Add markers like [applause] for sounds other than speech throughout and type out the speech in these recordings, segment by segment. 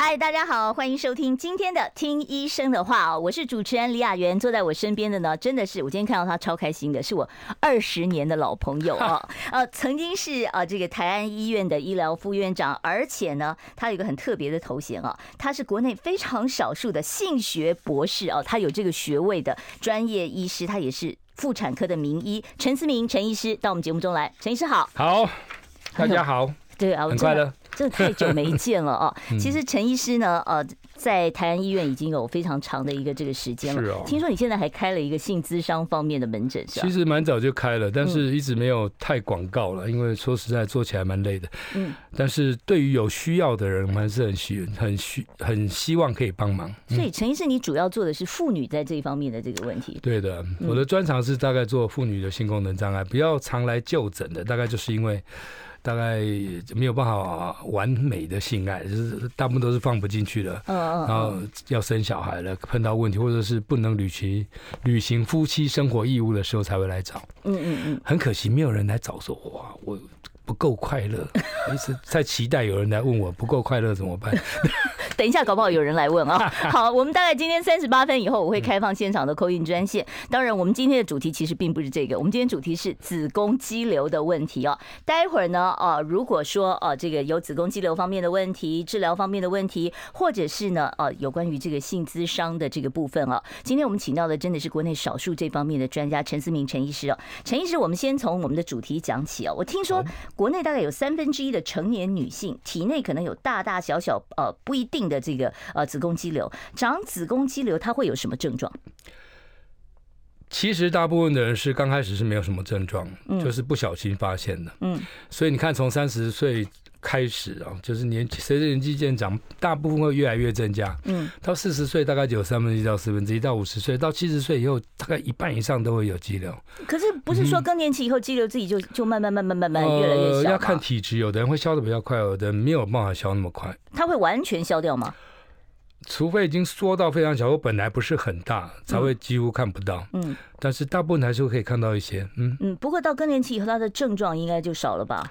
嗨，大家好，欢迎收听今天的《听医生的话》哦，我是主持人李雅媛，坐在我身边的呢，真的是我今天看到他超开心的，是我二十年的老朋友啊，[laughs] 呃，曾经是呃这个台安医院的医疗副院长，而且呢，他有一个很特别的头衔啊，他是国内非常少数的性学博士哦，他有这个学位的专业医师，他也是妇产科的名医陈思明陈医师到我们节目中来，陈医师好，好，大家好，[laughs] 对啊，很快乐。这太久没见了啊。[laughs] 其实陈医师呢，呃，在台安医院已经有非常长的一个这个时间了。是哦。听说你现在还开了一个性咨商方面的门诊，是吧？其实蛮早就开了，但是一直没有太广告了，因为说实在做起来蛮累的。嗯。但是对于有需要的人，我们还是很需、很需、很希望可以帮忙。所以陈医师，你主要做的是妇女在这一方面的这个问题。对的，我的专长是大概做妇女的性功能障碍，比较常来就诊的，大概就是因为。大概没有办法完美的性爱，就是大部分都是放不进去的，然后要生小孩了，碰到问题或者是不能履行履行夫妻生活义务的时候才会来找。嗯嗯嗯，很可惜没有人来找说，哇，我不够快乐，[laughs] 一直在期待有人来问我不够快乐怎么办。[laughs] 等一下，搞不好有人来问啊！[laughs] 好，我们大概今天三十八分以后，我会开放现场的 call in 专线。当然，我们今天的主题其实并不是这个，我们今天主题是子宫肌瘤的问题哦。待会儿呢，啊，如果说啊这个有子宫肌瘤方面的问题、治疗方面的问题，或者是呢，啊，有关于这个性咨商的这个部分啊，今天我们请到的真的是国内少数这方面的专家陈思明陈医师哦。陈医师，我们先从我们的主题讲起哦。我听说国内大概有三分之一的成年女性体内可能有大大小小呃不一定的这个呃子宫肌瘤，长子宫肌瘤它会有什么症状？其实大部分的人是刚开始是没有什么症状，嗯、就是不小心发现的。嗯，所以你看，从三十岁开始啊，就是年随着年纪渐长，大部分会越来越增加。嗯，到四十岁大概只有三分之一到四分之一，到五十岁到七十岁以后，大概一半以上都会有肌瘤。可是不是说更年期以后肌瘤自己就就慢慢慢慢慢慢越来越小？呃，要看体质，有的人会消的比较快，有的人没有办法消那么快。它会完全消掉吗？除非已经缩到非常小，我本来不是很大，才会几乎看不到。嗯，但是大部分还是会可以看到一些。嗯嗯，不过到更年期以后，它的症状应该就少了吧？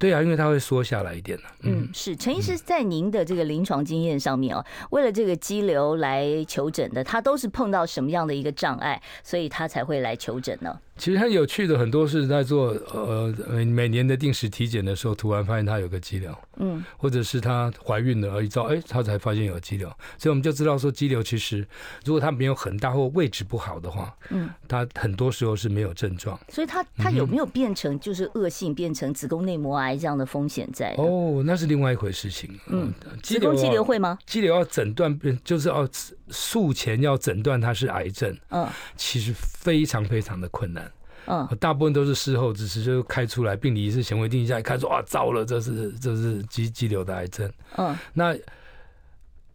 对啊，因为它会缩下来一点了。嗯，是陈医师在您的这个临床经验上面哦，为了这个肌瘤来求诊的，他都是碰到什么样的一个障碍，所以他才会来求诊呢？其实很有趣的，很多是在做呃每年的定时体检的时候，突然发现他有个肌瘤，嗯，或者是她怀孕了而一照，哎，她才发现有肌瘤，所以我们就知道说肌瘤其实如果它没有很大或位置不好的话，嗯，它很多时候是没有症状。所以它它有没有变成就是恶性变成子宫内膜癌这样的风险在？哦，那是另外一回事情。嗯，子宫肌瘤会吗？肌瘤要诊断，就是要术前要诊断它是癌症，嗯，其实非常非常的困难。嗯，大部分都是事后，只是就开出来病理是显微镜一下一看说啊，糟了，这是这是肌肌瘤的癌症。嗯，那。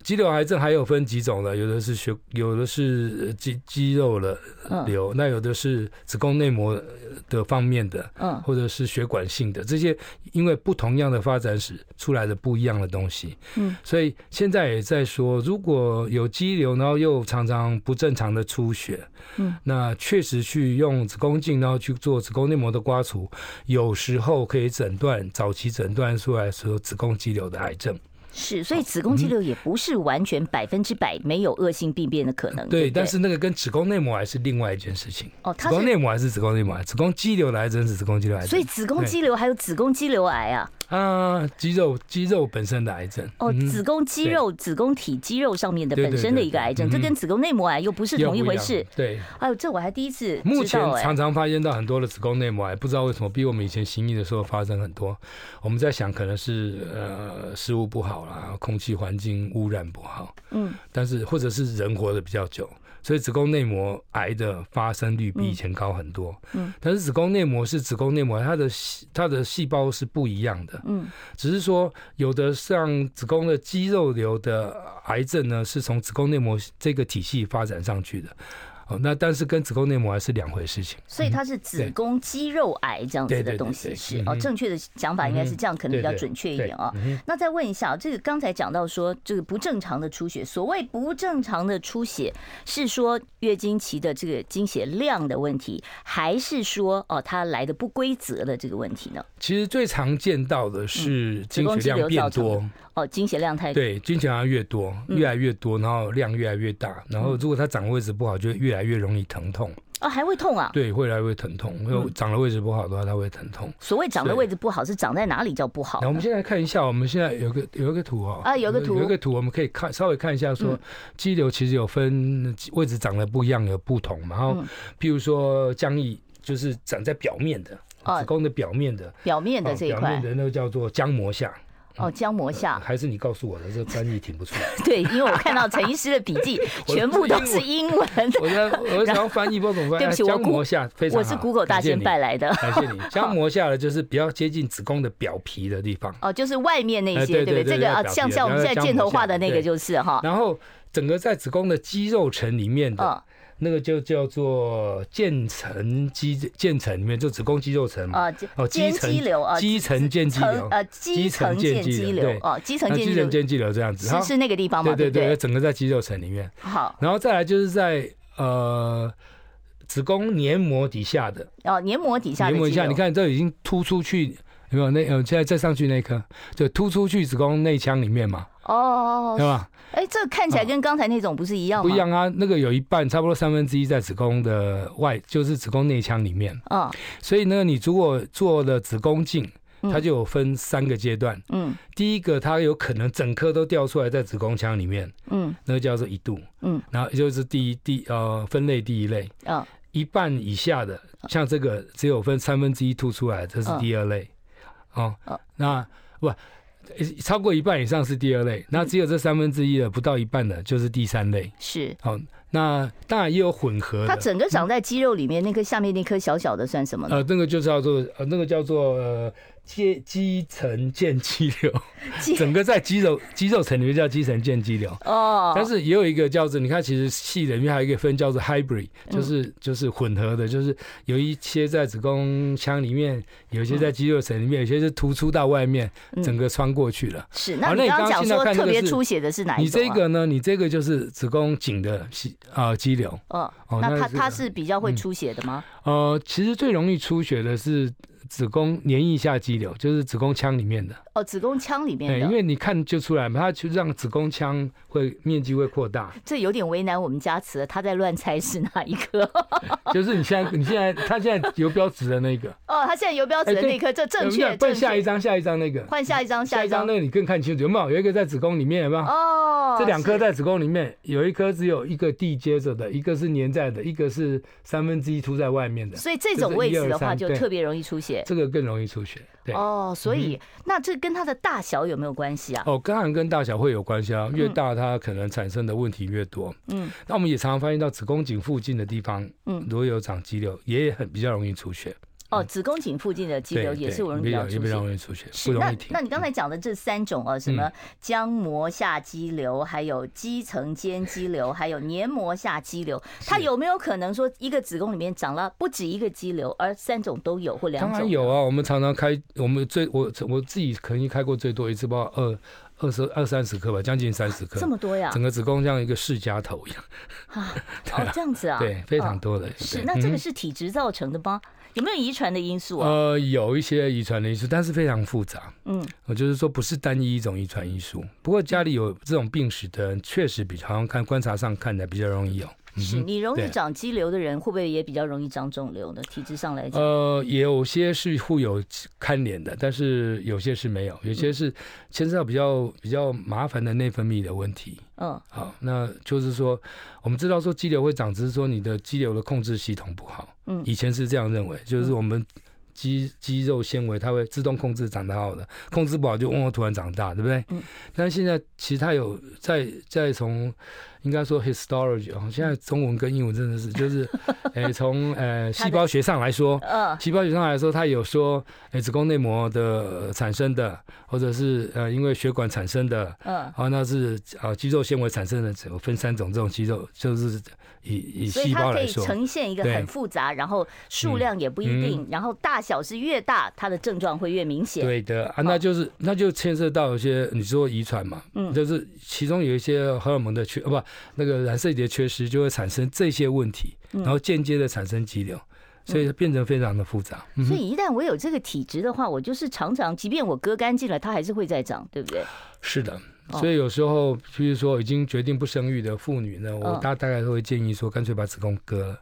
肌瘤癌症还有分几种的，有的是血，有的是肌肌肉的瘤，那有的是子宫内膜的方面的，嗯，或者是血管性的，这些因为不同样的发展史出来的不一样的东西，嗯，所以现在也在说，如果有肌瘤，然后又常常不正常的出血，嗯，那确实去用子宫镜，然后去做子宫内膜的刮除，有时候可以诊断早期诊断出来说子宫肌瘤的癌症。是，所以子宫肌瘤也不是完全百分之百没有恶性病变的可能。对，对，但是那个跟子宫内膜癌是另外一件事情。哦，子宫内膜癌是子宫内膜癌，子宫肌瘤的癌症是子宫肌瘤癌症。所以子宫肌瘤还有子宫肌瘤癌啊。啊，肌肉肌肉本身的癌症哦，子宫肌肉、子宫体肌肉上面的本身的一个癌症，这跟子宫内膜癌又不是同一回事。对，哎呦，这我还第一次。目前常常发现到很多的子宫内膜癌，不知道为什么比我们以前行医的时候发生很多。我们在想，可能是呃食物不好啦，空气环境污染不好。嗯，但是或者是人活得比较久。所以子宫内膜癌的发生率比以前高很多。嗯，但是子宫内膜是子宫内膜，它的它的细胞是不一样的。嗯，只是说有的像子宫的肌肉瘤的癌症呢，是从子宫内膜这个体系发展上去的。哦，那但是跟子宫内膜癌是两回事情。所以它是子宫肌肉癌这样子的东西是哦，正确的讲法应该是这样，可能比较准确一点啊。那再问一下，这个刚才讲到说这个不正常的出血，所谓不正常的出血是说月经期的这个经血量的问题，还是说哦它来的不规则的这个问题呢？其实最常见到的是经血量变多。哦，经血量太多，对，经血量越多，越来越多，然后量越来越大，然后如果它长的位置不好，就越来越容易疼痛。哦，还会痛啊？对，会来会疼痛，因为长的位置不好的话，它会疼痛。所谓长的位置不好，是长在哪里叫不好？那我们现在看一下，我们现在有个有一个图哦，啊，有个图，有一个图，我们可以看稍微看一下，说肌瘤其实有分位置长得不一样，有不同嘛。然后，譬如说浆液，就是长在表面的，子宫的表面的，表面的这一块，表面的那个叫做浆膜下。哦，浆膜下还是你告诉我的，这个翻译挺不错。[laughs] 对，因为我看到陈医师的笔记 [laughs] 全部都是英文。我在我想要翻译，不怎么翻译。对不起，浆膜下非常。我是 Google 大仙拜来的。感谢你。[laughs] 浆膜下的就是比较接近子宫的表皮的地方。哦，就是外面那些，对不对？这个啊，像像我们现在箭头画的那个就是哈。然后整个在子宫的肌肉层里面的。那个就叫做渐层肌渐层里面就子宫肌肉层嘛，哦，肌肌瘤啊，肌层间肌瘤，呃，肌层间肌瘤，哦，肌层肌层间肌瘤这样子，是是那个地方吗？对对对，整个在肌肉层里面。好，然后再来就是在呃子宫黏膜底下的。哦，黏膜底下，黏膜底下，你看这已经突出去有没有？那呃，现在再上去那颗就突出去子宫内腔里面嘛。哦，对吧？哎，这个看起来跟刚才那种不是一样吗？不一样啊，那个有一半，差不多三分之一在子宫的外，就是子宫内腔里面。啊，所以呢，你如果做了子宫镜，它就有分三个阶段。嗯，第一个它有可能整颗都掉出来在子宫腔里面。嗯，那个叫做一度。嗯，然后就是第一第呃分类第一类。嗯，一半以下的，像这个只有分三分之一凸出来，这是第二类。哦，那不。超过一半以上是第二类，那只有这三分之一的不到一半的，就是第三类。是，好，那当然也有混合。它整个长在肌肉里面，那颗下面那颗小小的算什么呢？呃，那个就叫做呃，那个叫做。呃肌肌层腱肌瘤，[laughs] 整个在肌肉肌肉层里面叫肌层腱肌瘤哦。但是也有一个叫做，你看其实细的里面还有一个分叫做 hybrid，就是就是混合的，就是有一些在子宫腔里面，有一些在肌肉层里面，有些是突出到外面，整个穿过去了。是，那你刚刚讲说特别出血的是哪一种？你这个呢？你这个就是子宫颈的细啊肌瘤。哦，那它它是比较会出血的吗？呃，其实最容易出血的是。子宫黏液下肌瘤就是子宫腔里面的哦，子宫腔里面的，因为你看就出来嘛，它就让子宫腔会面积会扩大。这有点为难我们家慈了，他在乱猜是哪一颗？[laughs] 就是你现在，你现在，他现在游标指的那个。[laughs] 哦，他现在游标指的那颗，这正确。换下一张，下一张那个。换下一张，下一张那个你更看清楚，有没有？有一个在子宫里面，有没有？哦，这两颗在子宫里面，有一颗只有一个地接着的，一个是粘在的，一个是三分之一凸在外面的。所以这种位置的话，就特别容易出血。这个更容易出血。对哦，所以那这跟它的大小有没有关系啊？哦，当然跟大小会有关系啊，越大它可能产生的问题越多。嗯，那我们也常常发现到子宫颈附近的地方，嗯，如果有长肌瘤，也很比较容易出血。哦，子宫颈附近的肌瘤也是容易比较出血，比较容易出血，是那。那你刚才讲的这三种啊，什么浆膜下肌瘤，还有肌层间肌瘤，还有黏膜下肌瘤，它有没有可能说一个子宫里面长了不止一个肌瘤，而三种都有或两种？当然有啊，我们常常开，我们最我我自己可能开过最多一次，包括二二十二三十颗吧，将近三十颗，这么多呀！整个子宫像一个释迦头一样啊，[laughs] 哦，这样子啊，对，非常多的。是，那这个是体质造成的吗？有没有遗传的因素啊？呃，有一些遗传的因素，但是非常复杂。嗯，我就是说不是单一一种遗传因素。不过家里有这种病史的人，确实比好像看观察上看的比较容易有。是你容易长肌瘤的人，会不会也比较容易长肿瘤呢？体质上来讲，呃，有些是会有看脸的，但是有些是没有，有些是牵涉到比较比较麻烦的内分泌的问题。嗯，好，那就是说，我们知道说肌瘤会长，只是说你的肌瘤的控制系统不好。嗯，以前是这样认为，就是我们肌肌肉纤维它会自动控制长大好的，控制不好就嗡嗡突然长大，对不对？嗯，但现在其实它有在在从。应该说 histology 哦，现在中文跟英文真的是就是，诶，从呃 [laughs] 细胞学上来说，嗯，细胞学上来说，它有说，诶，子宫内膜的产生的，或者是呃因为血管产生的，嗯，然后那是呃肌肉纤维产生的，只有分三种这种肌肉，就是。以以细胞来说，所以它可以呈现一个很复杂，然后数量也不一定，嗯、然后大小是越大，它的症状会越明显。对的啊，那就是那就牵涉到一些你说遗传嘛，嗯，就是其中有一些荷尔蒙的缺，不，那个染色体的缺失就会产生这些问题，然后间接的产生肌瘤，所以变成非常的复杂。嗯、所以一旦我有这个体质的话，我就是常常，即便我割干净了，它还是会再长，对不对？是的。所以有时候，譬如说已经决定不生育的妇女呢，我大大概都会建议说，干脆把子宫割了，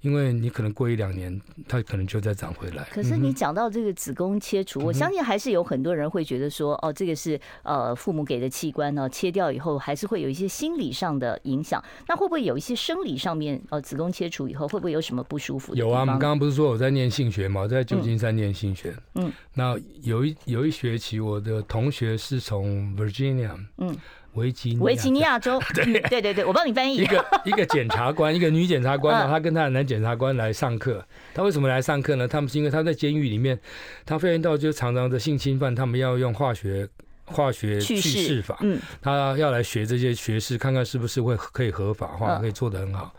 因为你可能过一两年，它可能就再长回来。可是你讲到这个子宫切除，我相信还是有很多人会觉得说，哦，这个是呃父母给的器官呢，切掉以后还是会有一些心理上的影响。那会不会有一些生理上面，呃，子宫切除以后会不会有什么不舒服？有啊，我们刚刚不是说我在念性学嘛，我在旧金山念性学。嗯，那有一有一学期，我的同学是从 Virginia。嗯。维吉维吉尼亚州，[laughs] 对对对对，我帮你翻译。一个 [laughs] 一个检察官，一个女检察官，她跟她的男检察官来上课。她为什么来上课呢？他们是因为她在监狱里面，她发现到就常常的性侵犯，他们要用化学化学去势法，嗯，他要来学这些学士，看看是不是会可以合法化，可以做得很好。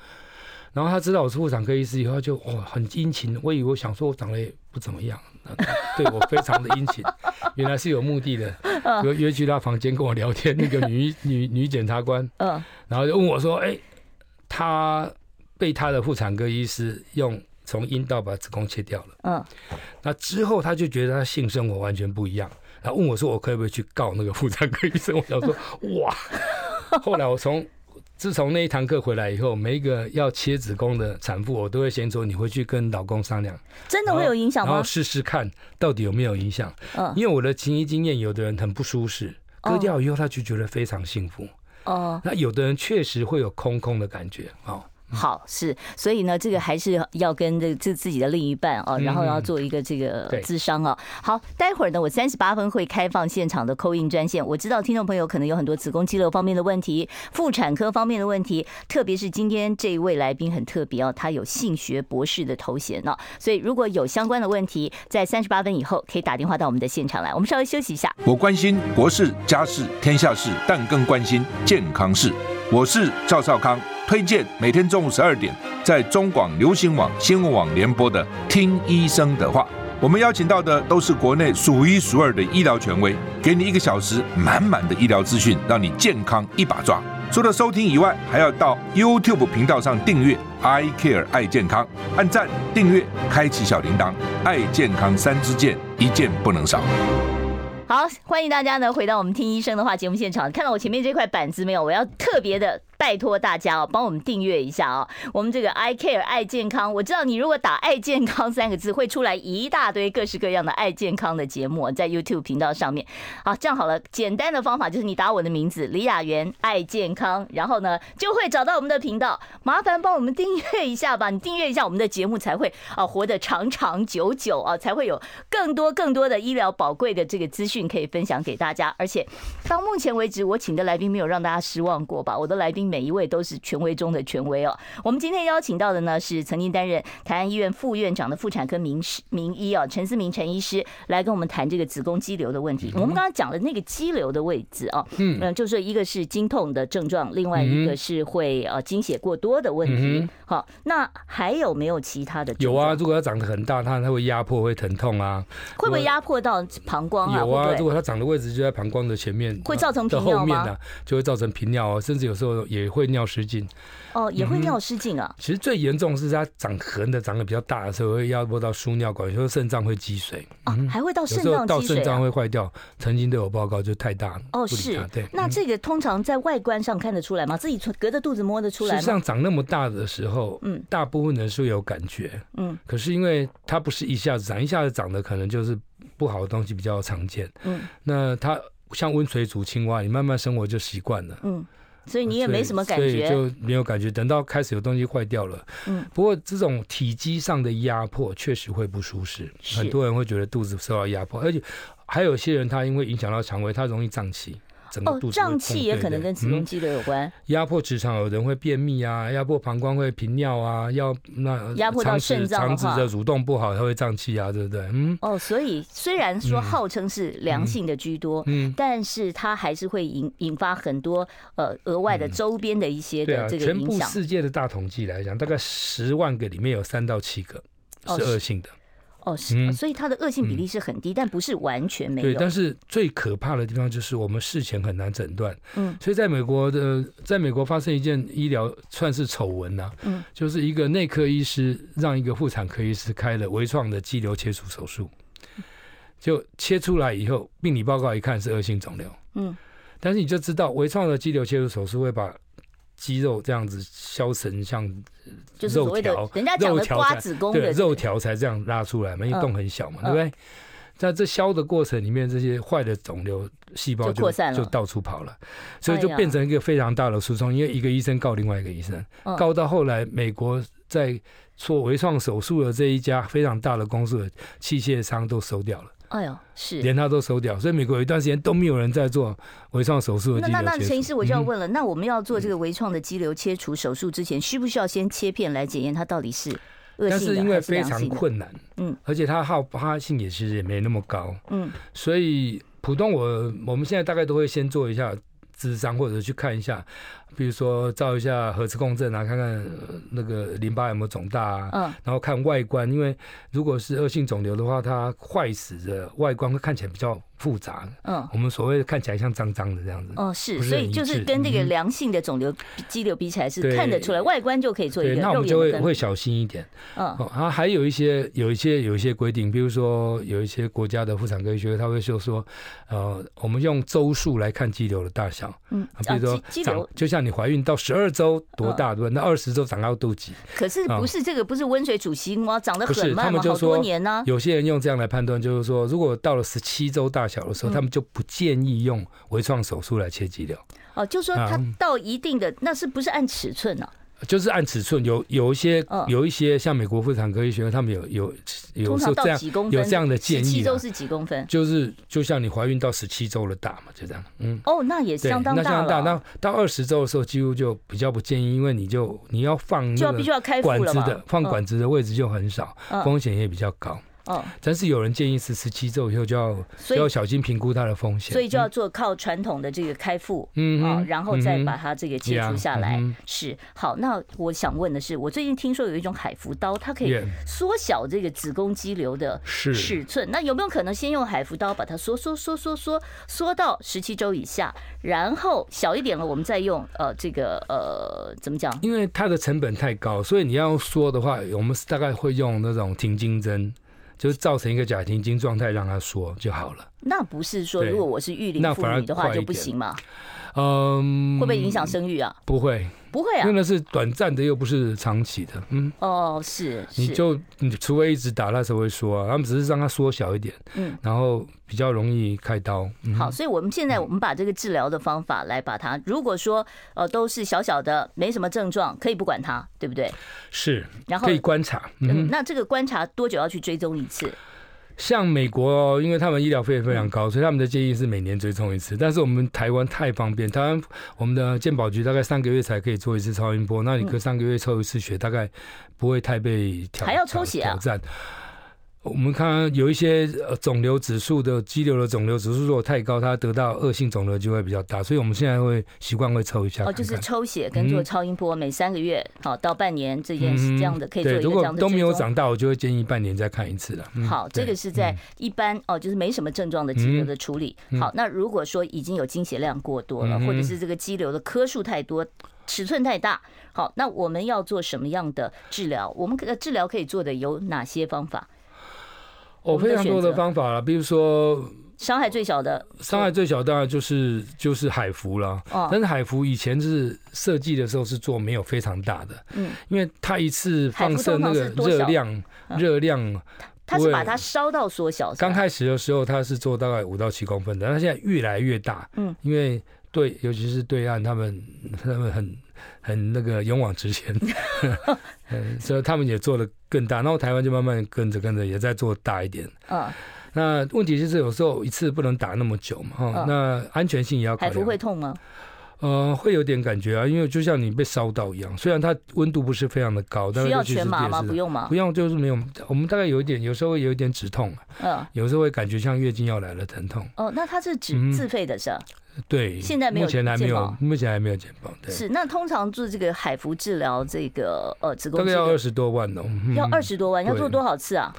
然后他知道我是妇产科医师以后，就哇很殷勤。我以为我想说我长得也不怎么样，对我非常的殷勤。原来是有目的的，[laughs] 就约去他房间跟我聊天。那个女 [laughs] 女女检察官，嗯，然后就问我说：“哎，他被他的妇产科医师用从阴道把子宫切掉了。嗯，那之后他就觉得他性生活完全不一样，然后问我说：我可不可以去告那个妇产科医生？我想说哇。后来我从。自从那一堂课回来以后，每一个要切子宫的产妇，我都会先说：你回去跟老公商量，真的会有影响吗？然后试试看到底有没有影响。嗯，因为我的情谊经验，有的人很不舒适，割掉以后他就觉得非常幸福。哦，那有的人确实会有空空的感觉。哦。好，是，所以呢，这个还是要跟这这自己的另一半哦，然后要做一个这个咨商啊。好，待会儿呢，我三十八分会开放现场的 call in 专线。我知道听众朋友可能有很多子宫肌瘤方面的问题、妇产科方面的问题，特别是今天这一位来宾很特别哦，他有性学博士的头衔呢。所以如果有相关的问题，在三十八分以后可以打电话到我们的现场来。我们稍微休息一下。我关心国事、家事、天下事，但更关心健康事。我是赵少康。推荐每天中午十二点在中广流行网新闻网联播的《听医生的话》，我们邀请到的都是国内数一数二的医疗权威，给你一个小时满满的医疗资讯，让你健康一把抓。除了收听以外，还要到 YouTube 频道上订阅 “I Care 爱健康”，按赞、订阅、开启小铃铛，爱健康三支箭，一件不能少。好，欢迎大家呢回到我们听医生的话节目现场，看到我前面这块板子没有？我要特别的。拜托大家哦，帮我们订阅一下哦。我们这个 I Care 爱健康，我知道你如果打“爱健康”三个字，会出来一大堆各式各样的爱健康的节目，在 YouTube 频道上面。好，这样好了，简单的方法就是你打我的名字李雅媛爱健康，然后呢就会找到我们的频道。麻烦帮我们订阅一下吧，你订阅一下我们的节目，才会啊活得长长久久啊，才会有更多更多的医疗宝贵的这个资讯可以分享给大家。而且到目前为止，我请的来宾没有让大家失望过吧？我的来宾。每一位都是权威中的权威哦。我们今天邀请到的呢，是曾经担任台安医院副院长的妇产科名师名医哦，陈思明陈医师来跟我们谈这个子宫肌瘤的问题。我们刚刚讲的那个肌瘤的位置哦，嗯，就是一个是经痛的症状，另外一个是会呃经血过多的问题。好，那还有没有其他的？有啊，如果它长得很大，它它会压迫，会疼痛啊。会不会压迫到膀胱啊？有啊，如果它长的位置就在膀胱的前面，会造成频尿吗？就会造成频尿啊，甚至有时候也。也会尿失禁哦，也会尿失禁啊。其实最严重是它长横的，长得比较大的时候会压迫到输尿管，有时候肾脏会积水啊，还会到肾脏到肾脏会坏掉。曾经都有报告，就太大了哦，是对。那这个通常在外观上看得出来吗？自己隔着肚子摸得出来吗？实际上长那么大的时候，嗯，大部分人是有感觉，嗯，可是因为它不是一下子长，一下子长的可能就是不好的东西比较常见，嗯，那它像温水煮青蛙，你慢慢生活就习惯了，嗯。所以你也没什么感觉，就没有感觉。等到开始有东西坏掉了，嗯，不过这种体积上的压迫确实会不舒适，很多人会觉得肚子受到压迫，而且还有些人他因为影响到肠胃，他容易胀气。整个肚子胀气也可能跟子宫肌瘤有关。压迫直肠，有人会便秘啊；压迫膀胱会频尿啊；要那压迫到肾脏肠子的蠕动不好，它会胀气啊，对不对？嗯。哦，所以虽然说号称是良性的居多，嗯，但是它还是会引引发很多呃额外的周边的一些的这个影响。全部世界的大统计来讲，大概十万个里面有三到七个是恶性的。哦，是，所以它的恶性比例是很低，但不是完全没有。对，但是最可怕的地方就是我们事前很难诊断。嗯，所以在美国的，在美国发生一件医疗算是丑闻呐。嗯，就是一个内科医师让一个妇产科医师开了微创的肌瘤切除手术，就切出来以后，病理报告一看是恶性肿瘤。嗯，但是你就知道微创的肌瘤切除手术会把肌肉这样子削成像肉条，人家讲的刮子宫的肉条才这样拉出来嘛，因为洞很小嘛，对不对？在这削的过程里面，这些坏的肿瘤细胞就就到处跑了，所以就变成一个非常大的诉讼。因为一个医生告另外一个医生，告到后来，美国在做微创手术的这一家非常大的公司的器械商都收掉了。哎呦，是。连他都收掉，所以美国有一段时间都没有人在做微创手术。那那那陈医师，我就要问了，嗯、那我们要做这个微创的肌瘤切除手术之前，需不需要先切片来检验它到底是恶性的？但是因为非常困难，嗯，而且它好发性也其实也没那么高，嗯，所以普通我我们现在大概都会先做一下咨商，或者去看一下。比如说照一下核磁共振啊，看看那个淋巴有没有肿大啊，嗯，然后看外观，因为如果是恶性肿瘤的话，它坏死的外观会看起来比较复杂的，嗯，我们所谓的看起来像脏脏的这样子，哦，是，所以就是跟这个良性的肿瘤肌瘤比起来是看得出来，外观就可以做一个，那我们就会会小心一点，嗯，然后还有一些有一些有一些规定，比如说有一些国家的妇产科医学他会说说，呃，我们用周数来看肌瘤的大小，嗯，比如说长就像。你怀孕到十二周多大对吧？那二十周长到肚脐。可是不是这个，不是温水煮青蛙，长得很慢吗？好多年呢。有些人用这样来判断，就是说，如果到了十七周大小的时候，他们就不建议用微创手术来切肌瘤。哦，就说它到一定的，那是不是按尺寸呢？就是按尺寸，有有一些有一些像美国妇产科医学，他们有有有时候这样有这样的建议，七周是几公分？就是就像你怀孕到十七周的大嘛，就这样。嗯，哦，那也相当大。那相当大，那到二十周的时候，几乎就比较不建议，因为你就你要放就必须要开管子的放管子的位置就很少，风险也比较高。哦，但是有人建议是十七周以后就要就要小心评估它的风险，所以就要做靠传统的这个开腹，嗯啊，然后再把它这个切除下来。是好，那我想问的是，我最近听说有一种海服刀，它可以缩小这个子宫肌瘤的尺寸，那有没有可能先用海服刀把它缩缩缩缩缩缩到十七周以下，然后小一点了，我们再用呃这个呃怎么讲？因为它的成本太高，所以你要缩的话，我们大概会用那种停经针。就是造成一个假停经状态，让他说就好了。那不是说，如果我是育龄妇女的话就不行吗？嗯，会不会影响生育啊？不会。不会啊，因为那是短暂的，又不是长期的。嗯，哦，是，你就你除非一直打，那时候会说啊，他们只是让它缩小一点，嗯，然后比较容易开刀。好，所以我们现在我们把这个治疗的方法来把它，如果说呃都是小小的，没什么症状，可以不管它，对不对？是，然后可以观察。嗯，那这个观察多久要去追踪一次？像美国哦，因为他们医疗费非常高，所以他们的建议是每年追踪一次。但是我们台湾太方便，台湾我们的健保局大概三个月才可以做一次超音波，那你隔三个月抽一次血，大概不会太被挑，还要抽血啊？挑战。我们看有一些肿瘤指数的肌瘤的肿瘤指数如果太高，它得到恶性肿瘤就会比较大，所以我们现在会习惯会抽一下看看。哦，就是抽血跟做超音波，每三个月好到半年这件事这样的可以做一个这样的。如果都没有长大，我就会建议半年再看一次了。好，这个是在一般哦，就是没什么症状的肌瘤的处理。好，那如果说已经有经血量过多了，或者是这个肌瘤的颗数太多，尺寸太大，好，那我们要做什么样的治疗？我们的治疗可以做的有哪些方法？哦，非常多的方法了，比如说伤害最小的，伤害最小当然就是就是海浮了。哦，但是海浮以前是设计的时候是做没有非常大的，嗯，因为它一次放射那个热量，热量，它是把它烧到缩小。刚开始的时候它是做大概五到七公分的，它现在越来越大，嗯，因为对，尤其是对岸他们他们很。很那个勇往直前，[laughs] 嗯，所以他们也做的更大，然后台湾就慢慢跟着跟着也在做大一点。嗯，那问题就是有时候一次不能打那么久嘛，哈，那安全性也要考量。海服会痛吗？呃，会有点感觉啊，因为就像你被烧到一样，虽然它温度不是非常的高，但是需要全麻吗？不用吗？不用，就是没有。我们大概有一点，有时候会有一点止痛，嗯，有时候会感觉像月经要来了疼痛。哦，那它是指自费的是吧？对，现在没有，目前还没有，目前还没有解放。对，是那通常做这个海服治疗，这个呃子宫大概要二十多万哦，要二十多万，要做多少次啊？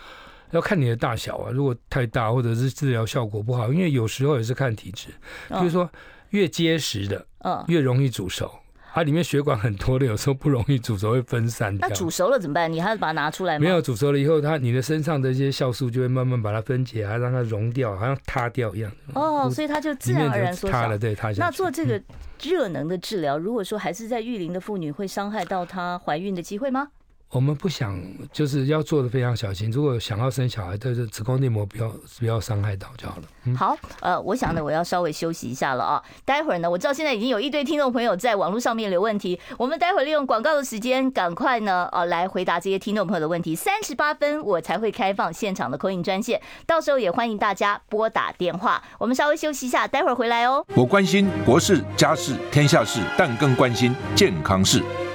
要看你的大小啊，如果太大或者是治疗效果不好，因为有时候也是看体质，比如说。越结实的，嗯，越容易煮熟。它里面血管很多的，有时候不容易煮熟，会分散掉。那煮熟了怎么办？你还要把它拿出来吗？没有煮熟了以后，它你的身上的一些酵素就会慢慢把它分解，啊让它溶掉，好像塌掉一样。哦，所以它就自然而然缩小。塌了，对，塌下。那做这个热能的治疗，如果说还是在育龄的妇女，会伤害到她怀孕的机会吗？我们不想，就是要做的非常小心。如果想要生小孩，就是子宫内膜不要不要伤害到就好了。嗯、好，呃，我想呢，我要稍微休息一下了啊。待会儿呢，我知道现在已经有一堆听众朋友在网络上面留问题，我们待会儿利用广告的时间，赶快呢，呃，来回答这些听众朋友的问题。三十八分我才会开放现场的 call in 专线，到时候也欢迎大家拨打电话。我们稍微休息一下，待会儿回来哦。我关心国事、家事、天下事，但更关心健康事。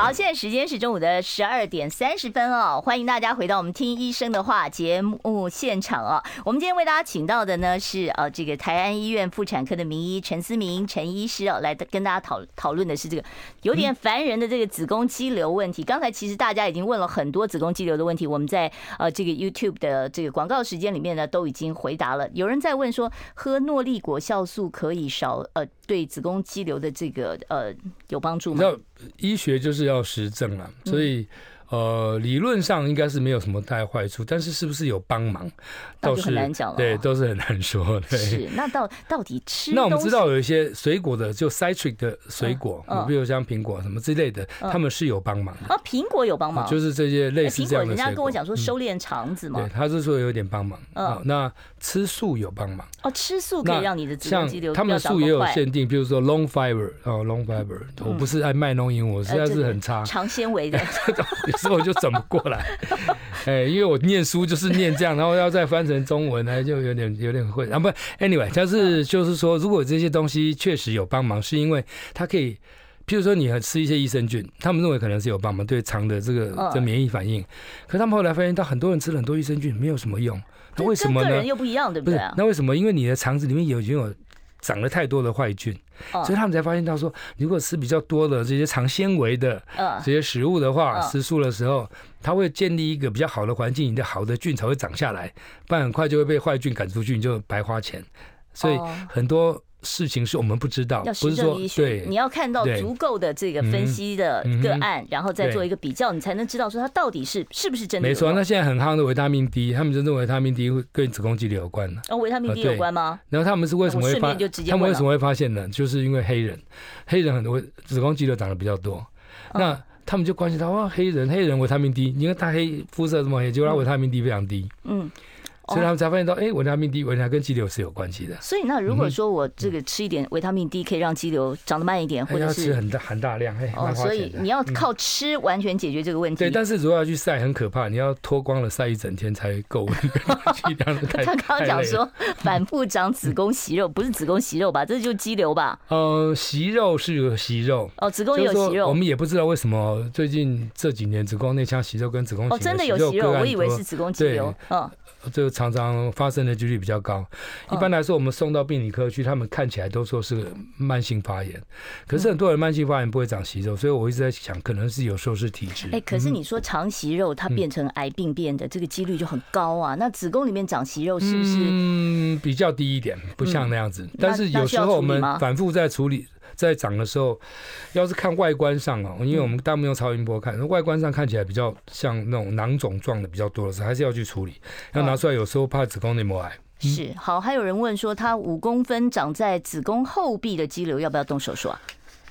好，现在时间是中午的十二点三十分哦，欢迎大家回到我们听医生的话节目现场哦。我们今天为大家请到的呢是呃这个台安医院妇产科的名医陈思明陈医师哦，来跟大家讨讨论的是这个有点烦人的这个子宫肌瘤问题。刚才其实大家已经问了很多子宫肌瘤的问题，我们在呃这个 YouTube 的这个广告时间里面呢都已经回答了。有人在问说，喝诺丽果酵素可以少呃对子宫肌瘤的这个呃有帮助吗？医学就是要实证了，所以。呃，理论上应该是没有什么太坏处，但是是不是有帮忙，倒是很难讲了。对，都是很难说。对，是那到到底吃？那我们知道有一些水果的，就 citric 的水果，嗯比如像苹果什么之类的，他们是有帮忙的。啊，苹果有帮忙，就是这些类似这样的水果。苹果，人家跟我讲说收敛肠子嘛。对，他是说有点帮忙。嗯，那吃素有帮忙。哦，吃素可以让你的子宫肌瘤。他们素也有限定，比如说 long fiber 哦，long fiber。我不是爱卖弄英文，我实在是很差。长纤维的，[laughs] 有时候我就整不过。过来，[laughs] 哎，因为我念书就是念这样，然后要再翻成中文，呢，就有点有点会啊。不，anyway，但是就是说，如果这些东西确实有帮忙，是因为它可以，譬如说你吃一些益生菌，他们认为可能是有帮忙对肠的这个这免疫反应，可他们后来发现到很多人吃了很多益生菌没有什么用，那为什么呢？人又不一样，对不对？那为什么？因为你的肠子里面有已经有。长了太多的坏菌，所以他们才发现到说，如果吃比较多的这些长纤维的这些食物的话，吃素的时候，它会建立一个比较好的环境，你的好的菌才会长下来，不然很快就会被坏菌赶出去，你就白花钱。所以很多。事情是我们不知道，要实证医学，对，你要看到足够的这个分析的个案，然后再做一个比较，你才能知道说它到底是是不是真的。没错，那现在很夯的维他命 D，他们就认为维他命 D 会跟子宫肌瘤有关呢。哦，维他命 D 有关吗？然后他们是为什么会发？他们为什么会发现呢？就是因为黑人，黑人很多子宫肌瘤长得比较多，那他们就关心到哇，黑人黑人维他命 D，你看他黑肤色这么黑，结果他维他命 D 非常低。嗯。所以他们才发现到，哎，维他命 D 原来跟肌瘤是有关系的。所以那如果说我这个吃一点维他命 D 可以让肌瘤长得慢一点，或者是吃很大含大量，哦，所以你要靠吃完全解决这个问题。对，但是如果要去晒很可怕，你要脱光了晒一整天才够。[laughs] 他刚刚讲说反复长子宫息肉，不是子宫息肉吧？这就是肌瘤吧？呃，息肉是有息肉，哦，子宫也有息肉。我们也不知道为什么最近这几年子宫内腔息肉跟子宫哦真的有息肉，我以为是子宫肌瘤。嗯。这个常常发生的几率比较高。一般来说，我们送到病理科去，他们看起来都说是慢性发炎。可是很多人慢性发炎不会长息肉，所以我一直在想，可能是有时候是体质。哎，可是你说长息肉它变成癌病变的这个几率就很高啊。那子宫里面长息肉是不是？嗯，比较低一点，不像那样子。但是有时候我们反复在处理。在长的时候，要是看外观上哦，因为我们大部分用超音波看，外观上看起来比较像那种囊肿状的比较多的时候，还是要去处理，要拿出来。有时候怕子宫内膜癌，是好，还有人问说，他五公分长在子宫后壁的肌瘤，要不要动手术啊？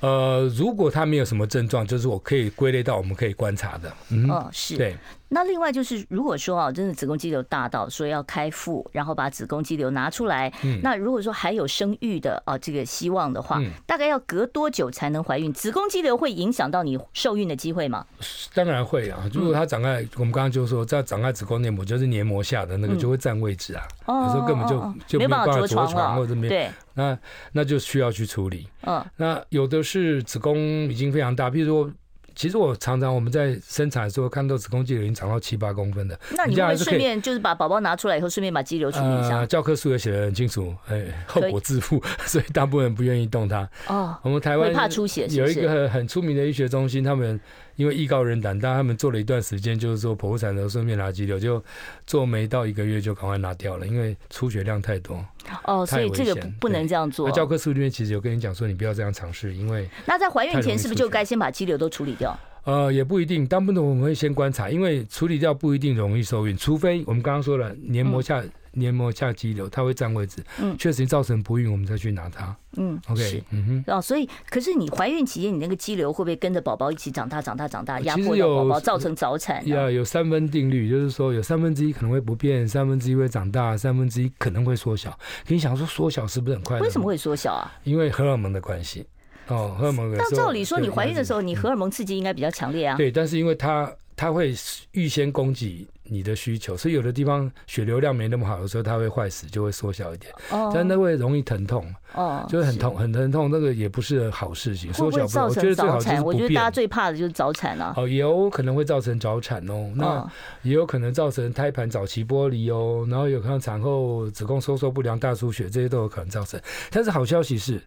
呃，如果他没有什么症状，就是我可以归类到我们可以观察的。嗯，哦，是对。那另外就是，如果说啊，真的子宫肌瘤大到说要开腹，然后把子宫肌瘤拿出来，嗯，那如果说还有生育的啊这个希望的话，大概要隔多久才能怀孕？子宫肌瘤会影响到你受孕的机会吗？当然会啊，如果它长在我们刚刚就说在长在子宫内膜，就是黏膜下的那个就会占位置啊，有时候根本就就没办法着床或者没对，那那就需要去处理。嗯，那有的是子宫已经非常大，比如说。其实我常常我们在生产的时候看到子宫肌瘤已经长到七八公分的，那你会顺便就是把宝宝拿出来以后，顺便把肌瘤处理一下。呃，教科书也写得很清楚，哎，后果自负，[laughs] 所以大部分人不愿意动它。哦，我们台湾怕出血，有一个很出名的医学中心，他们。因为艺高人胆大，他们做了一段时间，就是说剖腹产的时候顺便拿肌瘤，就做没到一个月就赶快拿掉了，因为出血量太多。哦，所以这个不能这样做。那教科书里面其实有跟你讲说，你不要这样尝试，因为那在怀孕前是不是就该先把肌瘤都处理掉？呃，也不一定，大部分我们会先观察，因为处理掉不一定容易受孕，除非我们刚刚说了黏膜下。嗯黏膜下肌瘤，它会占位置，嗯，确实造成不孕，我们再去拿它，嗯，OK，嗯哼，哦，所以，可是你怀孕期间，你那个肌瘤会不会跟着宝宝一起长大、长大、长大，压迫到宝宝，造成早产？呀，有三分定律，就是说有三分之一可能会不变，三分之一会长大，三分之一可能会缩小。可你想说缩小是不是很快？为什么会缩小啊？因为荷尔蒙的关系。哦，荷尔蒙的。那照理说，你怀孕的时候，你荷尔蒙刺激应该比较强烈啊。对，但是因为它它会预先供给。你的需求，所以有的地方血流量没那么好的时候，它会坏死，就会缩小一点。哦，但那会容易疼痛。哦，就是很痛，很疼痛，那个也不是好事情。缩小不，我觉得最好就是不变。我觉得大家最怕的就是早产啊。哦，也有可能会造成早产哦。那也有可能造成胎盘早期剥离哦。然后有可能产后子宫收缩不良、大出血，这些都有可能造成。但是好消息是，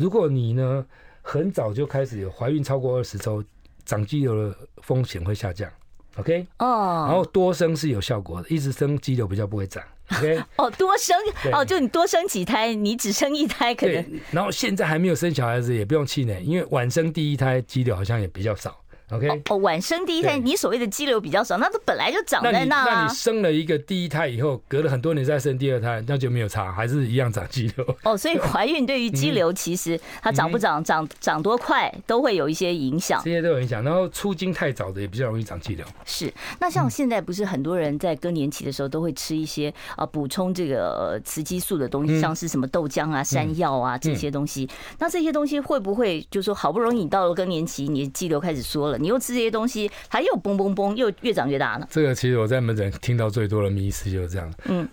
如果你呢很早就开始有怀孕超过二十周，长肌瘤的风险会下降。OK，哦，然后多生是有效果的，一直生肌瘤比较不会长。OK，[laughs] 哦，多生，哦，就你多生几胎，你只生一胎可能。然后现在还没有生小孩子也不用气馁，因为晚生第一胎肌瘤好像也比较少。OK，哦，晚生第一胎，你所谓的肌瘤比较少，那它本来就长在那。那你生了一个第一胎以后，隔了很多年再生第二胎，那就没有差，还是一样长肌瘤。哦，所以怀孕对于肌瘤，其实它长不长、长长多快，都会有一些影响。这些都有影响，然后出经太早的也比较容易长肌瘤。是，那像现在不是很多人在更年期的时候都会吃一些啊补充这个雌激素的东西，像是什么豆浆啊、山药啊这些东西。那这些东西会不会就是说好不容易你到了更年期，你的肌瘤开始缩了，你又吃这些东西？它又嘣嘣嘣，又越长越大呢。这个其实我在门诊听到最多的迷思就是这样。嗯，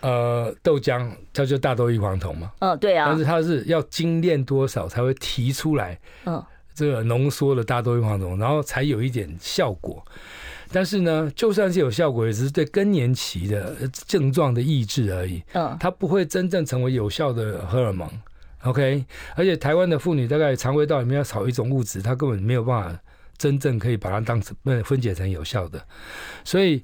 呃，豆浆它就大豆异黄酮嘛。嗯，对啊。但是它是要精炼多少才会提出来？嗯，这个浓缩的大豆异黄酮，然后才有一点效果。但是呢，就算是有效果，也只是对更年期的症状的抑制而已。嗯，它不会真正成为有效的荷尔蒙。OK，而且台湾的妇女大概肠胃道里面要少一种物质，它根本没有办法。真正可以把它当成分解成有效的，所以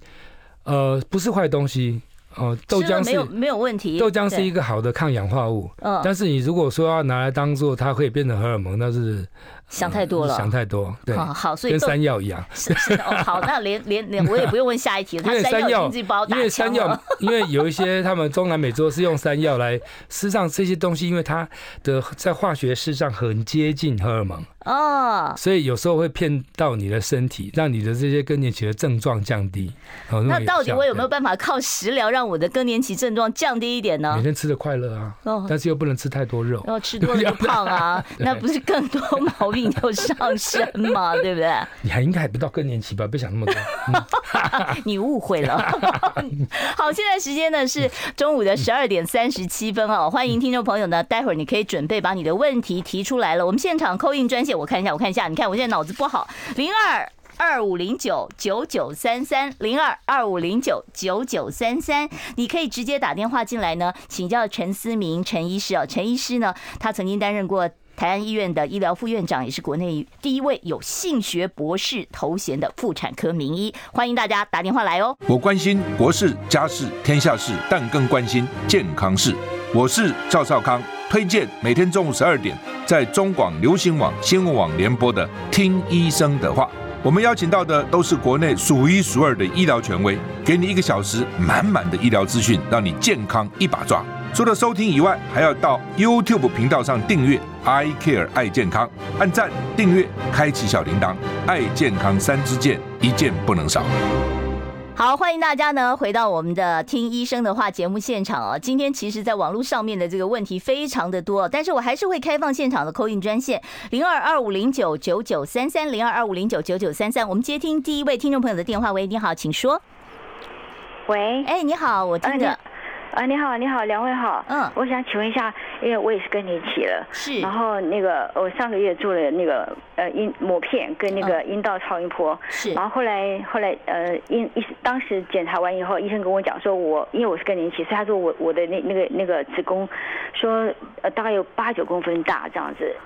呃不是坏东西哦，豆浆是没有没有问题，豆浆是一个好的抗氧化物，嗯，但是你如果说要拿来当做它可以变成荷尔蒙，那是。想太多了，想太多，对，好，所以跟山药一样。是是哦，好，[laughs] 那连连连我也不用问下一题了。他山药经济包。因为山药，因为有一些他们中南美洲是用山药来，事实上这些东西，因为它的在化学式上很接近荷尔蒙哦，所以有时候会骗到你的身体，让你的这些更年期的症状降低。那到底我有没有办法靠食疗让我的更年期症状降低一点呢？每天吃的快乐啊，但是又不能吃太多肉，然后吃多了就胖啊，[laughs] 那不是更多 [laughs] 毛病？就上升嘛，对不对？你还应该还不到更年期吧？别想那么多，嗯、[laughs] 你误会了。[laughs] 好，现在时间呢是中午的十二点三十七分哦。欢迎听众朋友呢，待会儿你可以准备把你的问题提出来了。我们现场 call in 专线，我看一下，我看一下，你看我现在脑子不好，零二二五零九九九三三零二二五零九九九三三，你可以直接打电话进来呢，请教陈思明陈医师哦。陈医师呢，他曾经担任过。台安医院的医疗副院长，也是国内第一位有性学博士头衔的妇产科名医。欢迎大家打电话来哦。我关心国事、家事、天下事，但更关心健康事。我是赵少康，推荐每天中午十二点在中广流行网、新闻网联播的《听医生的话》。我们邀请到的都是国内数一数二的医疗权威，给你一个小时满满的医疗资讯，让你健康一把抓。除了收听以外，还要到 YouTube 频道上订阅 I Care 爱健康，按赞、订阅、开启小铃铛，爱健康三支箭，一件不能少。好，欢迎大家呢回到我们的听医生的话节目现场哦。今天其实，在网络上面的这个问题非常的多，但是我还是会开放现场的 call in 专线零二二五零九九九三三零二二五零九九九三三。我们接听第一位听众朋友的电话，喂，你好，请说。喂，哎，你好，我听着。啊，你好，你好，两位好。嗯，我想请问一下，因为我也是跟你一起了，是。然后那个我上个月做了那个呃阴抹片跟那个阴道超音波，是。然后后来后来呃医医当时检查完以后，医生跟我讲说我因为我是更年期，所以他说我我的那那个那个子宫说呃大概有八九公分大这样子。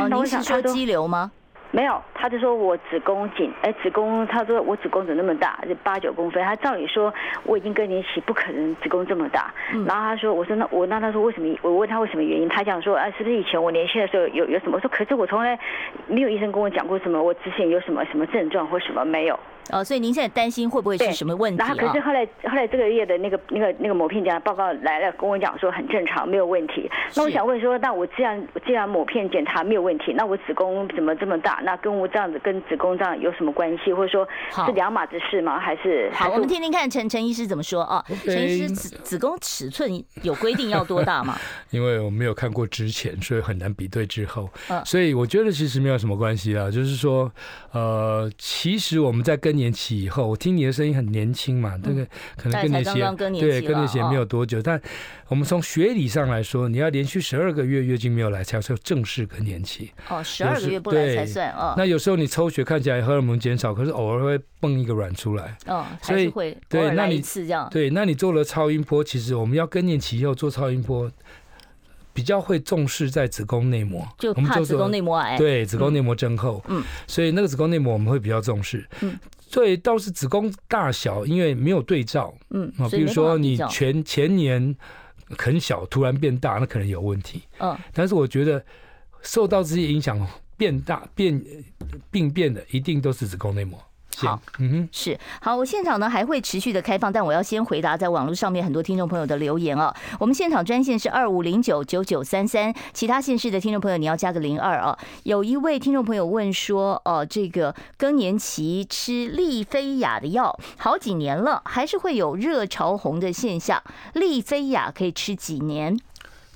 哦，您是说肌瘤吗？没有，他就说我子宫颈，哎，子宫，他说我子宫怎么那么大，就八九公分。他照理说我已经跟你一起，不可能子宫这么大。嗯、然后他说，我说那我那他说为什么？我问他为什么原因，他讲说，哎、啊，是不是以前我年轻的时候有有什么？我说可是我从来没有医生跟我讲过什么，我之前有什么什么症状或什么没有。哦，所以您现在担心会不会是什么问题？然后可是后来后来这个月的那个那个那个抹片检查报告来了，跟我讲说很正常，没有问题。那我想问说，那我既然既然抹片检查没有问题，那我子宫怎么这么大？那跟我这样子跟子宫这样有什么关系？或者说是两码子事吗？还是好？我们听听看陈陈医师怎么说哦？陈医师，子子宫尺寸有规定要多大吗？[laughs] 因为我没有看过之前，所以很难比对之后。所以我觉得其实没有什么关系啊，就是说，呃，其实我们在更年期以后。我听你的声音很年轻嘛，这个可能更年期，对更年期没有多久。但我们从学理上来说，你要连续十二个月月经没有来，才叫正式更年期。哦，十二个月不来才算哦。那有时候你抽血看起来荷尔蒙减少，可是偶尔会蹦一个卵出来。哦，所以会对，那你这样对，那你做了超音波，其实我们要更年期以后做超音波，比较会重视在子宫内膜，就怕子宫内膜癌。对，子宫内膜增厚。嗯，所以那个子宫内膜我们会比较重视。嗯。对，倒是子宫大小，因为没有对照，嗯，啊，比如说你前前年很小，突然变大，那可能有问题，嗯，但是我觉得受到这些影响，变大变病变的，一定都是子宫内膜。好，嗯哼，是好。我现场呢还会持续的开放，但我要先回答在网络上面很多听众朋友的留言啊。我们现场专线是二五零九九九三三，其他县市的听众朋友你要加个零二啊。有一位听众朋友问说，哦，这个更年期吃利菲亚的药好几年了，还是会有热潮红的现象，利菲亚可以吃几年？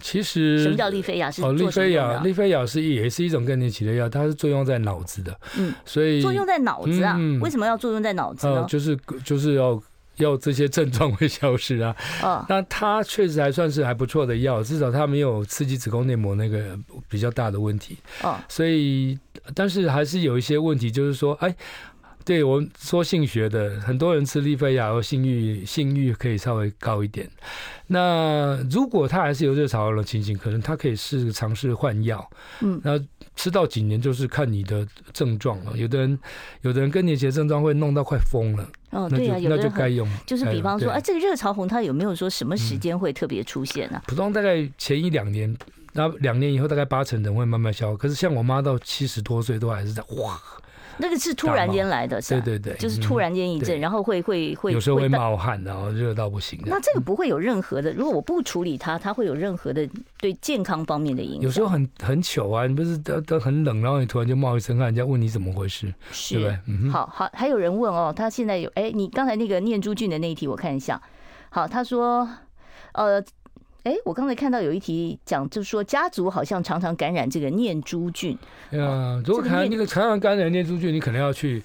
其实什么叫利菲亚？是哦，利菲亚，利菲亚是也是一种更年期的药，它是作用在脑子的。嗯，所以作用在脑子啊？为什么要作用在脑子呢？就是就是要要这些症状会消失啊。哦，那它确实还算是还不错的药，至少它没有刺激子宫内膜那个比较大的问题。哦，所以但是还是有一些问题，就是说，哎。对我们说性学的，很多人吃利菲亚，性欲性欲可以稍微高一点。那如果他还是有热潮红的情形，可能他可以试尝试换药。嗯，那吃到几年就是看你的症状了。有的人，有的人更年期的症状会弄到快疯了。哦，对啊，那就该用。就是比方说，哎，这个热潮红它有没有说什么时间会特别出现呢？普通大概前一两年，那两年以后大概八成人会慢慢消。可是像我妈到七十多岁都还是在哇。那个是突然间来的，是吧？对对对，就是突然间一阵，然后会会会有时候会冒汗，然后热到不行。那这个不会有任何的，如果我不处理它，它会有任何的对健康方面的影响？有时候很很糗啊，你不是都都很冷，然后你突然就冒一身汗，人家问你怎么回事，对不对？嗯，好好，还有人问哦，他现在有哎，你刚才那个念珠菌的那一题，我看一下。好，他说，呃。哎，我刚才看到有一题讲，就是说家族好像常常感染这个念珠菌。啊，如果看那个常常感染念珠菌，你可能要去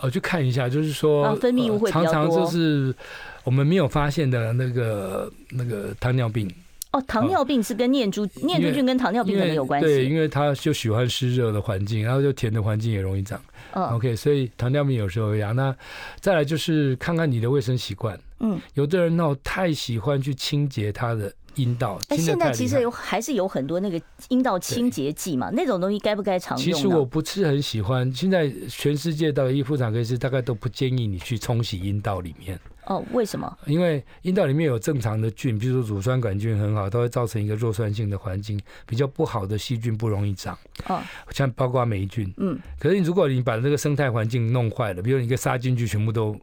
呃去看一下，就是说分泌物会常常就是我们没有发现的那个那个糖尿病。哦，糖尿病是跟念珠念珠菌跟糖尿病可能有关系。对，因为他就喜欢湿热的环境，然后就甜的环境也容易长。嗯，OK，所以糖尿病有时候一样。那再来就是看看你的卫生习惯。嗯，有的人呢太喜欢去清洁他的。阴道，但，现在其实有还是有很多那个阴道清洁剂嘛，那种东西该不该常用？其实我不是很喜欢。现在全世界的医妇产科医师大概都不建议你去冲洗阴道里面。哦，为什么？因为阴道里面有正常的菌，比如说乳酸杆菌很好，它会造成一个弱酸性的环境，比较不好的细菌不容易长。哦，像包括霉菌。嗯。可是你如果你把这个生态环境弄坏了，比如你一个杀进去，全部都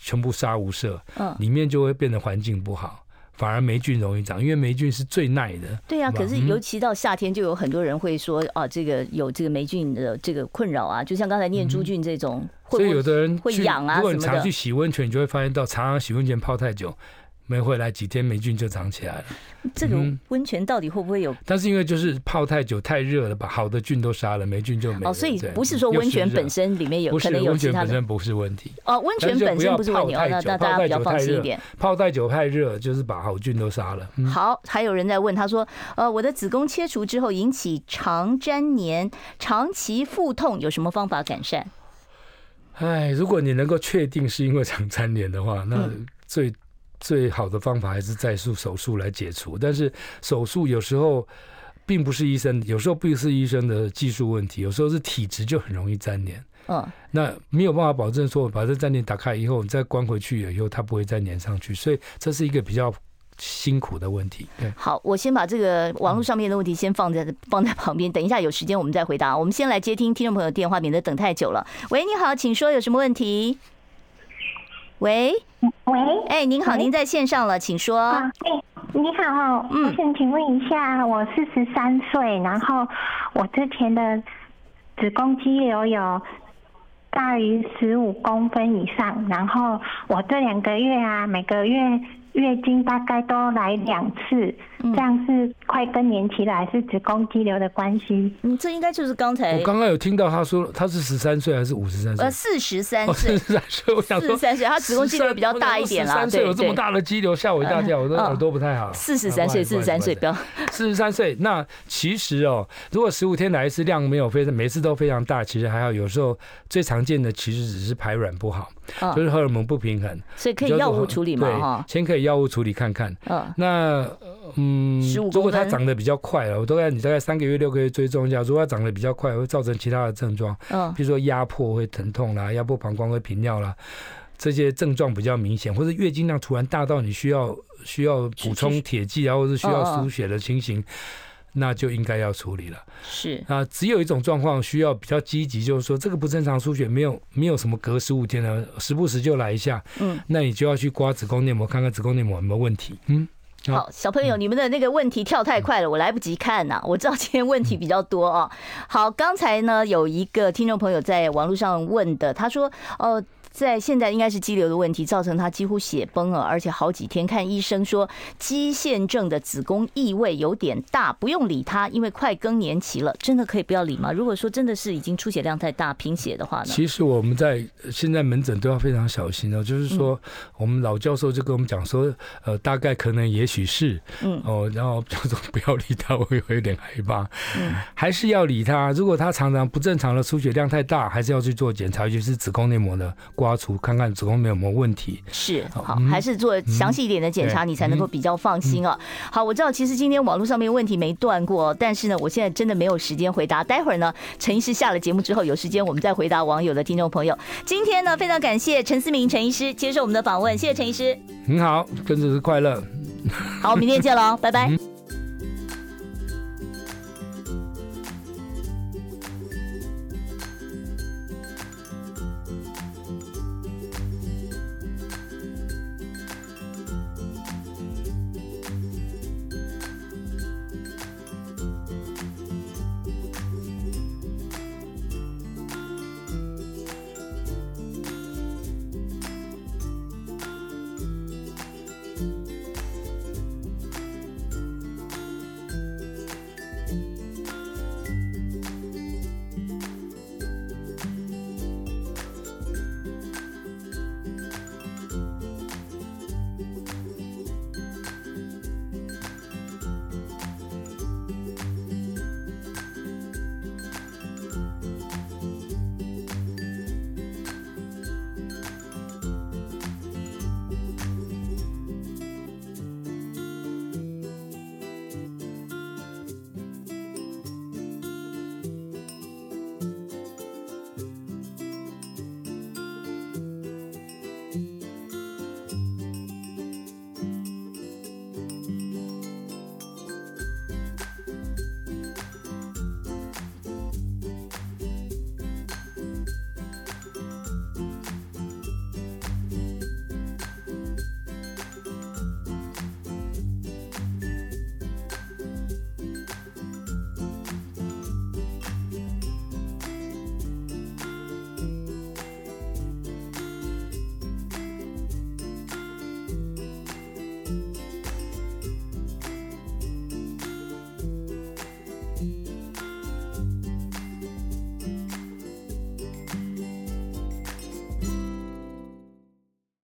全部杀无赦，嗯，里面就会变得环境不好。反而霉菌容易长，因为霉菌是最耐的。对呀、啊，可是尤其到夏天，就有很多人会说啊，这个有这个霉菌的这个困扰啊，就像刚才念珠菌这种，所以有的人会痒啊。如果你常去洗温泉，你就会发现到常常洗温泉泡太久。没回来几天，霉菌就长起来了。这个温泉到底会不会有？但是因为就是泡太久太热了，把好的菌都杀了，霉菌就没了。哦，所以不是说温泉本身里面有可能有其他的。温泉本身不是问题。哦，温泉本身不是问题，那那大家比较放心一点。泡太久太热，就是把好菌都杀了。好，还有人在问，他说：呃，我的子宫切除之后引起肠粘连，长期腹痛，有什么方法改善？哎，如果你能够确定是因为肠粘连的话，那最。最好的方法还是再术手术来解除，但是手术有时候并不是医生，有时候不是医生的技术问题，有时候是体质就很容易粘连。嗯，那没有办法保证说把这粘连打开以后，你再关回去以后，它不会再粘上去，所以这是一个比较辛苦的问题。对，好，我先把这个网络上面的问题先放在放在旁边，等一下有时间我们再回答。我们先来接听听众朋友电话，免得等太久了。喂，你好，请说，有什么问题？喂喂，哎，您好，您在线上了，请说。哎，你好，嗯，我想请问一下，我四十三岁，然后我之前的子宫肌瘤有大于十五公分以上，然后我这两个月啊，每个月。月经大概都来两次，这样是快更年期了，还是子宫肌瘤的关系？嗯，这应该就是刚才我刚刚有听到他说他是十三岁还是五十三岁？呃，四十三岁，四十三岁。我想说，四十三岁，他子宫肌瘤比较大一点啦。三岁有这么大的肌瘤，吓我一大跳，我的耳朵不太好。四十三岁，四十三岁，不要。四十三岁，那其实哦，如果十五天来一次，量没有非常，每次都非常大，其实还好。有时候最常见的其实只是排卵不好，就是荷尔蒙不平衡，所以可以药物处理嘛，哈，先可以。药物处理看看，嗯，那嗯，如果它长得比较快了，我大概你大概三个月、六个月追踪一下，如果它长得比较快，会造成其他的症状，嗯，比如说压迫会疼痛啦，压迫膀胱会频尿啦，这些症状比较明显，或者月经量突然大到你需要需要补充铁剂啊，或者需要输血的情形。那就应该要处理了。是啊，只有一种状况需要比较积极，就是说这个不正常输血没有没有什么隔十五天的，时不时就来一下。嗯，那你就要去刮子宫内膜，看看子宫内膜有没有问题。嗯，好，小朋友，你们的那个问题跳太快了，我来不及看呐。我知道今天问题比较多哦。好，刚才呢有一个听众朋友在网络上问的，他说，哦。在现在应该是肌瘤的问题，造成他几乎血崩了，而且好几天看医生说肌腺症的子宫异位有点大，不用理他，因为快更年期了，真的可以不要理吗？如果说真的是已经出血量太大贫血的话呢？其实我们在现在门诊都要非常小心哦，就是说我们老教授就跟我们讲说，呃，大概可能也许是，嗯哦，然后就说不要理他，我会有点害怕，嗯，还是要理他。如果他常常不正常的出血量太大，还是要去做检查，尤其是子宫内膜的。刮除看看子宫没有没有问题，是好，还是做详细一点的检查，你才能够比较放心啊。好，我知道其实今天网络上面问题没断过，但是呢，我现在真的没有时间回答。待会儿呢，陈医师下了节目之后有时间，我们再回答网友的听众朋友。今天呢，非常感谢陈思明陈医师接受我们的访问，谢谢陈医师。很好，跟着是快乐。好，明天见喽，拜拜。